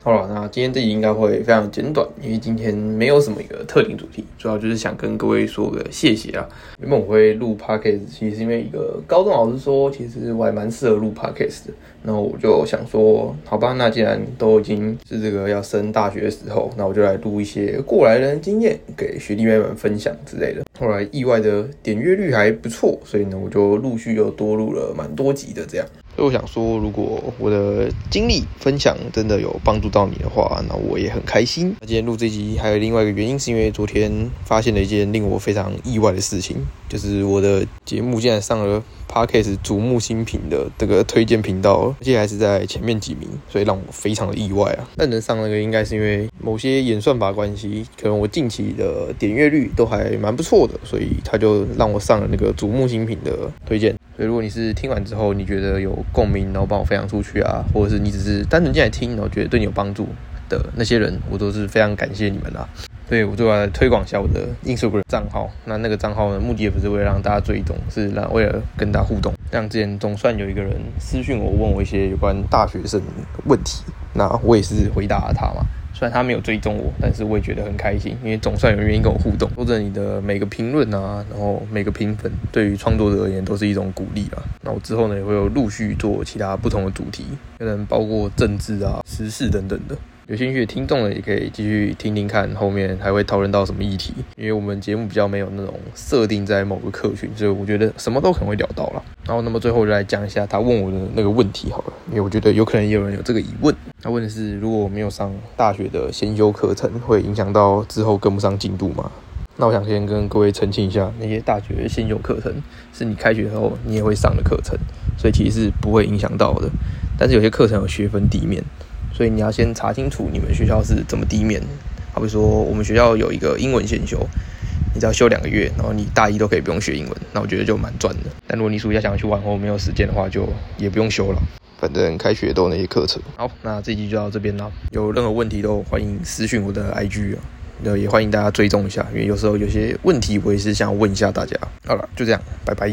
好了，那今天这集应该会非常简短，因为今天没有什么一个特定主题，主要就是想跟各位说个谢谢啊。原本我会录 podcast，其实是因为一个高中老师说，其实我还蛮适合录 podcast 的。然后我就想说，好吧，那既然都已经是这个要升大学的时候，那我就来录一些过来人经验给学弟妹们分享之类的。后来意外的点阅率还不错，所以呢，我就陆续又多录了蛮多集的这样。所以我想说，如果我的经历分享真的有帮助到你的话，那我也很开心。那今天录这集还有另外一个原因，是因为昨天发现了一件令我非常意外的事情，就是我的节目竟然上了 Parkes 瞩目新品的这个推荐频道，而且还是在前面几名，所以让我非常的意外啊。但能上那个，应该是因为某些演算法关系，可能我近期的点阅率都还蛮不错的，所以他就让我上了那个瞩目新品的推荐。所以如果你是听完之后你觉得有共鸣，然后帮我分享出去啊，或者是你只是单纯进来听，然后觉得对你有帮助的那些人，我都是非常感谢你们啦。对我就来推广一下我的 Instagram 账号。那那个账号呢，目的也不是为了让大家追踪，是让为了跟大家互动。像之前总算有一个人私信我，问我一些有关大学生的问题，那我也是回答了他嘛。虽然他没有追踪我，但是我也觉得很开心，因为总算有人愿意跟我互动。或者你的每个评论啊，然后每个评分，对于创作者而言都是一种鼓励啊。那我之后呢，也会有陆续做其他不同的主题，可能包括政治啊、时事等等的。有兴趣的听众呢，也可以继续听听看，后面还会讨论到什么议题。因为我们节目比较没有那种设定在某个客群，所以我觉得什么都可能会聊到了。然后，那么最后就来讲一下他问我的那个问题好了，因为我觉得有可能也有人有这个疑问。他问的是，如果我没有上大学的先修课程，会影响到之后跟不上进度吗？那我想先跟各位澄清一下，那些大学先修课程是你开学后你也会上的课程，所以其实是不会影响到的。但是有些课程有学分地面。所以你要先查清楚你们学校是怎么低面。好比说，我们学校有一个英文先修，你只要修两个月，然后你大一都可以不用学英文，那我觉得就蛮赚的。但如果你暑假想要去玩或没有时间的话，就也不用修了。反正开学都有那些课程。好，那这集就到这边了。有任何问题都欢迎私讯我的 IG 啊，那也欢迎大家追踪一下，因为有时候有些问题我也是想问一下大家。好了，就这样，拜拜。